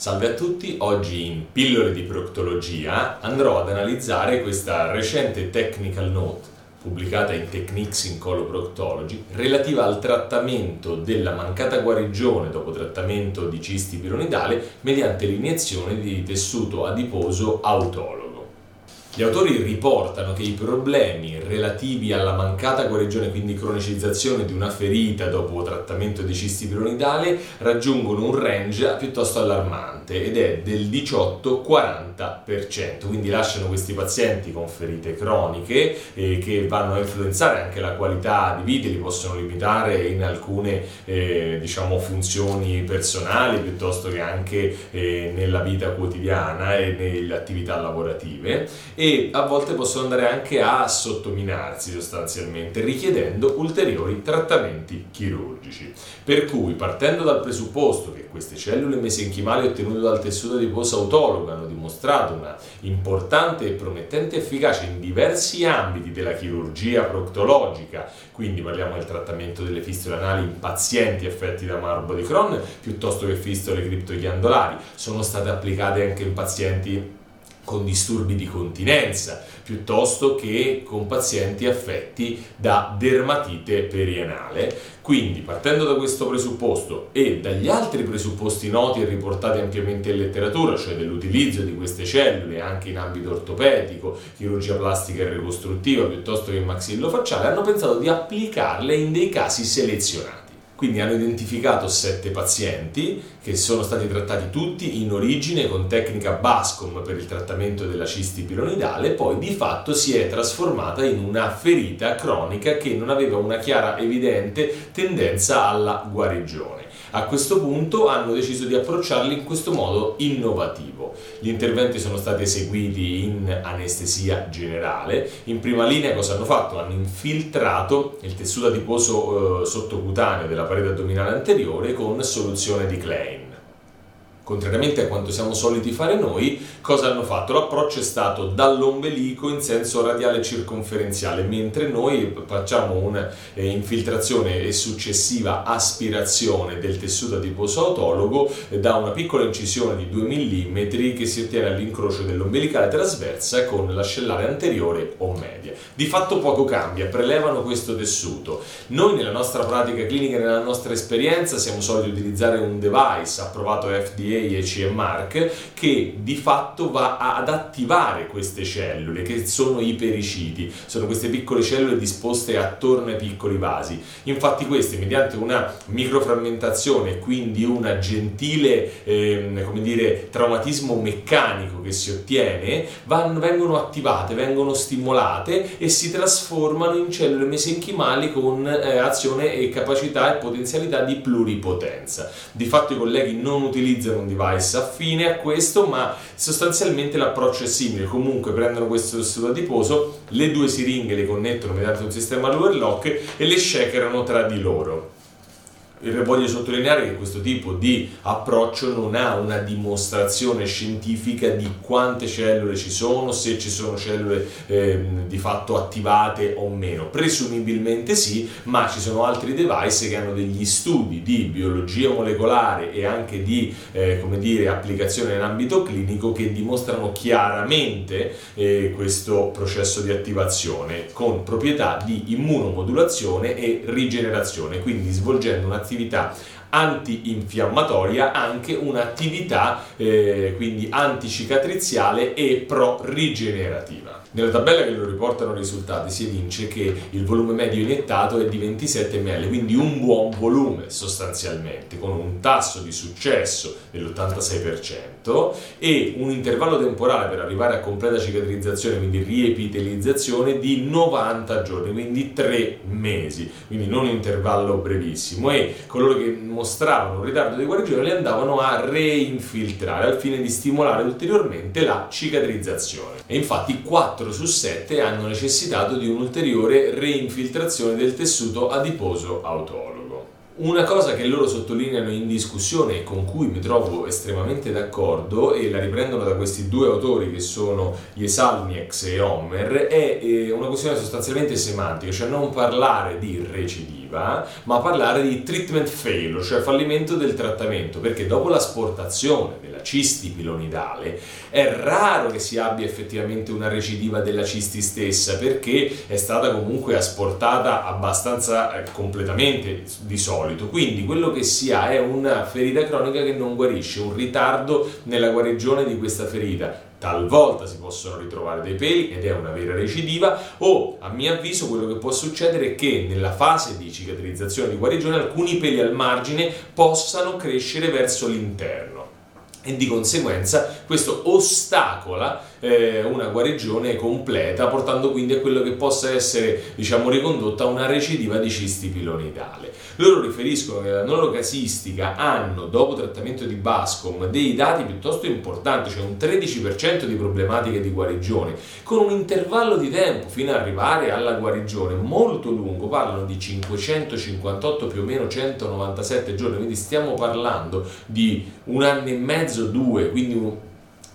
Salve a tutti, oggi in Pillole di Proctologia andrò ad analizzare questa recente technical note pubblicata in Techniques in Coloproctology relativa al trattamento della mancata guarigione dopo trattamento di cisti pironidale mediante l'iniezione di tessuto adiposo autologo. Gli autori riportano che i problemi relativi alla mancata guarigione, quindi cronicizzazione di una ferita dopo trattamento di cisti pironidale, raggiungono un range piuttosto allarmante ed è del 18-40%, quindi lasciano questi pazienti con ferite croniche eh, che vanno a influenzare anche la qualità di vita, li possono limitare in alcune eh, diciamo, funzioni personali piuttosto che anche eh, nella vita quotidiana e nelle attività lavorative e a volte possono andare anche a sottominarsi sostanzialmente, richiedendo ulteriori trattamenti chirurgici. Per cui, partendo dal presupposto che queste cellule mesenchimali ottenute dal tessuto adiposo autologo hanno dimostrato una importante e promettente efficacia in diversi ambiti della chirurgia proctologica, quindi parliamo del trattamento delle fistole anali in pazienti affetti da marbo di Crohn piuttosto che fistole criptoghiandolari, sono state applicate anche in pazienti con disturbi di continenza, piuttosto che con pazienti affetti da dermatite perianale. Quindi, partendo da questo presupposto e dagli altri presupposti noti e riportati ampiamente in letteratura, cioè dell'utilizzo di queste cellule anche in ambito ortopedico, chirurgia plastica e ricostruttiva, piuttosto che maxillofacciale, hanno pensato di applicarle in dei casi selezionati. Quindi hanno identificato sette pazienti che sono stati trattati tutti in origine con tecnica Bascom per il trattamento della cisti pironidale, poi di fatto si è trasformata in una ferita cronica che non aveva una chiara evidente tendenza alla guarigione. A questo punto hanno deciso di approcciarli in questo modo innovativo. Gli interventi sono stati eseguiti in anestesia generale. In prima linea cosa hanno fatto? Hanno infiltrato il tessuto adiposo eh, sottocutaneo della parete addominale anteriore con soluzione di Klein. Contrariamente a quanto siamo soliti fare noi, cosa hanno fatto? L'approccio è stato dall'ombelico in senso radiale circonferenziale, mentre noi facciamo un'infiltrazione eh, e successiva aspirazione del tessuto adiposo autologo da una piccola incisione di 2 mm che si ottiene all'incrocio dell'ombelicale trasversa con l'ascellare anteriore o media. Di fatto poco cambia, prelevano questo tessuto. Noi nella nostra pratica clinica, nella nostra esperienza, siamo soliti utilizzare un device approvato FDA e CE Mark che di fatto va ad attivare queste cellule che sono i periciti, sono queste piccole cellule disposte attorno ai piccoli vasi. Infatti queste mediante una microframmentazione, quindi una gentile eh, come dire, traumatismo meccanico che si ottiene, vanno, vengono attivate, vengono stimolate e si trasformano in cellule mesenchimali con eh, azione e capacità e potenzialità di pluripotenza. Di fatto i colleghi non utilizzano un device affine a questo, ma sostanzialmente l'approccio è simile. Comunque prendono questo tessuto adiposo, le due siringhe le connettono mediante un sistema lower lock e le shakerano tra di loro voglio sottolineare che questo tipo di approccio non ha una dimostrazione scientifica di quante cellule ci sono, se ci sono cellule eh, di fatto attivate o meno. Presumibilmente sì, ma ci sono altri device che hanno degli studi di biologia molecolare e anche di eh, dire, applicazione in ambito clinico che dimostrano chiaramente eh, questo processo di attivazione con proprietà di immunomodulazione e rigenerazione, quindi svolgendo un'attività attività antinfiammatoria anche un'attività eh, quindi anticicatriziale e pro-rigenerativa. Nella tabella che lo riportano i risultati si evince che il volume medio iniettato è di 27 ml, quindi un buon volume sostanzialmente, con un tasso di successo dell'86% e un intervallo temporale per arrivare a completa cicatrizzazione, quindi riepitelizzazione, di 90 giorni, quindi 3 mesi, quindi non un intervallo brevissimo e coloro che mostravano un ritardo di guarigione li andavano a reinfiltrare al fine di stimolare ulteriormente la cicatrizzazione. E infatti 4 4 su 7 hanno necessitato di un'ulteriore reinfiltrazione del tessuto adiposo autologo. Una cosa che loro sottolineano in discussione e con cui mi trovo estremamente d'accordo, e la riprendono da questi due autori che sono Jesalnieks e Homer, è eh, una questione sostanzialmente semantica, cioè non parlare di recidiva recidiva, ma parlare di treatment failure, cioè fallimento del trattamento, perché dopo l'asportazione della cisti pilonidale è raro che si abbia effettivamente una recidiva della cisti stessa, perché è stata comunque asportata abbastanza eh, completamente di solito. Quindi quello che si ha è una ferita cronica che non guarisce, un ritardo nella guarigione di questa ferita talvolta si possono ritrovare dei peli ed è una vera recidiva o a mio avviso quello che può succedere è che nella fase di cicatrizzazione di guarigione alcuni peli al margine possano crescere verso l'interno. E di conseguenza questo ostacola eh, una guarigione completa portando quindi a quello che possa essere diciamo ricondotta a una recidiva di cisti pilonidale loro riferiscono che nella loro casistica hanno dopo trattamento di Bascom dei dati piuttosto importanti cioè un 13% di problematiche di guarigione. Con un intervallo di tempo fino ad arrivare alla guarigione molto lungo parlano di 558 più o meno 197 giorni quindi stiamo parlando di un anno e mezzo, due, quindi un,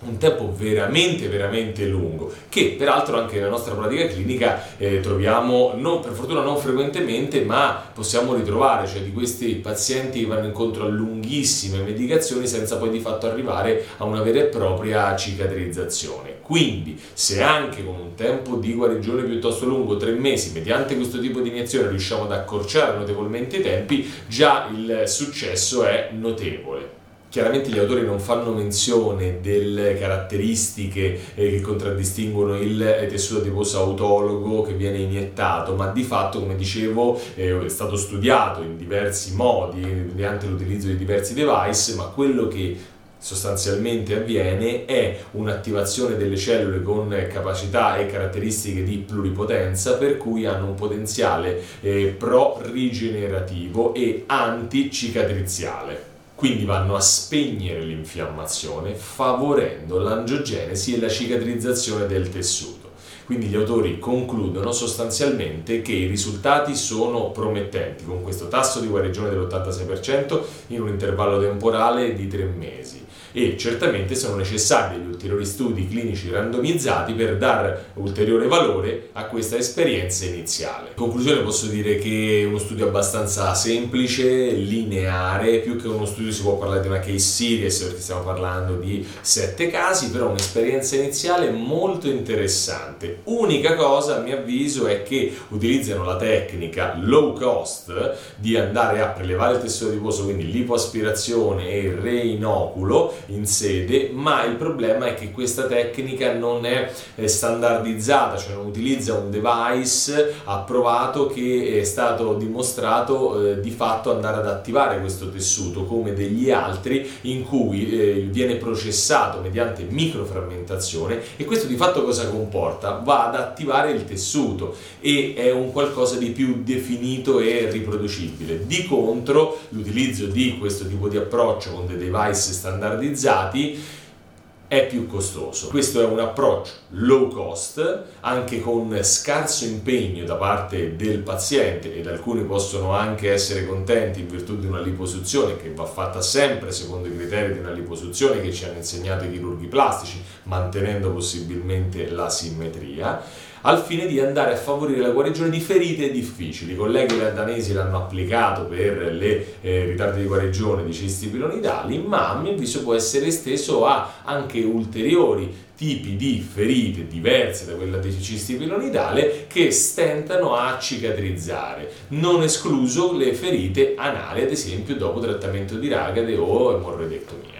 un tempo veramente veramente lungo che peraltro anche nella nostra pratica clinica eh, troviamo non, per fortuna non frequentemente ma possiamo ritrovare cioè di questi pazienti che vanno incontro a lunghissime medicazioni senza poi di fatto arrivare a una vera e propria cicatrizzazione. Quindi se anche con un tempo di guarigione piuttosto lungo tre mesi mediante questo tipo di iniezione riusciamo ad accorciare notevolmente i tempi già il successo è notevole Chiaramente gli autori non fanno menzione delle caratteristiche eh, che contraddistinguono il tessuto adiposo autologo che viene iniettato, ma di fatto, come dicevo, eh, è stato studiato in diversi modi mediante l'utilizzo di diversi device, ma quello che sostanzialmente avviene è un'attivazione delle cellule con capacità e caratteristiche di pluripotenza per cui hanno un potenziale eh, pro-rigenerativo e anti-cicatriziale. Quindi vanno a spegnere l'infiammazione favorendo l'angiogenesi e la cicatrizzazione del tessuto. Quindi gli autori concludono sostanzialmente che i risultati sono promettenti con questo tasso di guarigione dell'86% in un intervallo temporale di tre mesi e certamente sono necessari degli ulteriori studi clinici randomizzati per dare ulteriore valore a questa esperienza iniziale. In conclusione posso dire che è uno studio abbastanza semplice, lineare, più che uno studio si può parlare di una case series perché stiamo parlando di sette casi, però un'esperienza iniziale molto interessante. Unica cosa a mio avviso è che utilizzano la tecnica low cost di andare a prelevare il tessuto adiposo, quindi lipoaspirazione e reinoculo in sede, ma il problema è che questa tecnica non è standardizzata, cioè non utilizza un device approvato che è stato dimostrato eh, di fatto andare ad attivare questo tessuto come degli altri in cui eh, viene processato mediante microframmentazione e questo di fatto cosa comporta? Va ad attivare il tessuto e è un qualcosa di più definito e riproducibile. Di contro l'utilizzo di questo tipo di approccio con dei device standardizzati standardizzati è più costoso. Questo è un approccio low cost, anche con scarso impegno da parte del paziente ed alcuni possono anche essere contenti in virtù di una liposuzione che va fatta sempre secondo i criteri di una liposuzione che ci hanno insegnato i chirurghi plastici, mantenendo possibilmente la simmetria al fine di andare a favorire la guarigione di ferite difficili. I colleghi danesi l'hanno applicato per le eh, ritardi di guarigione di cisti pilonidali, ma a mio avviso può essere esteso a anche ulteriori tipi di ferite diverse da quella di cisti pilonidale che stentano a cicatrizzare, non escluso le ferite anali, ad esempio dopo trattamento di ragade o emorroidectomia.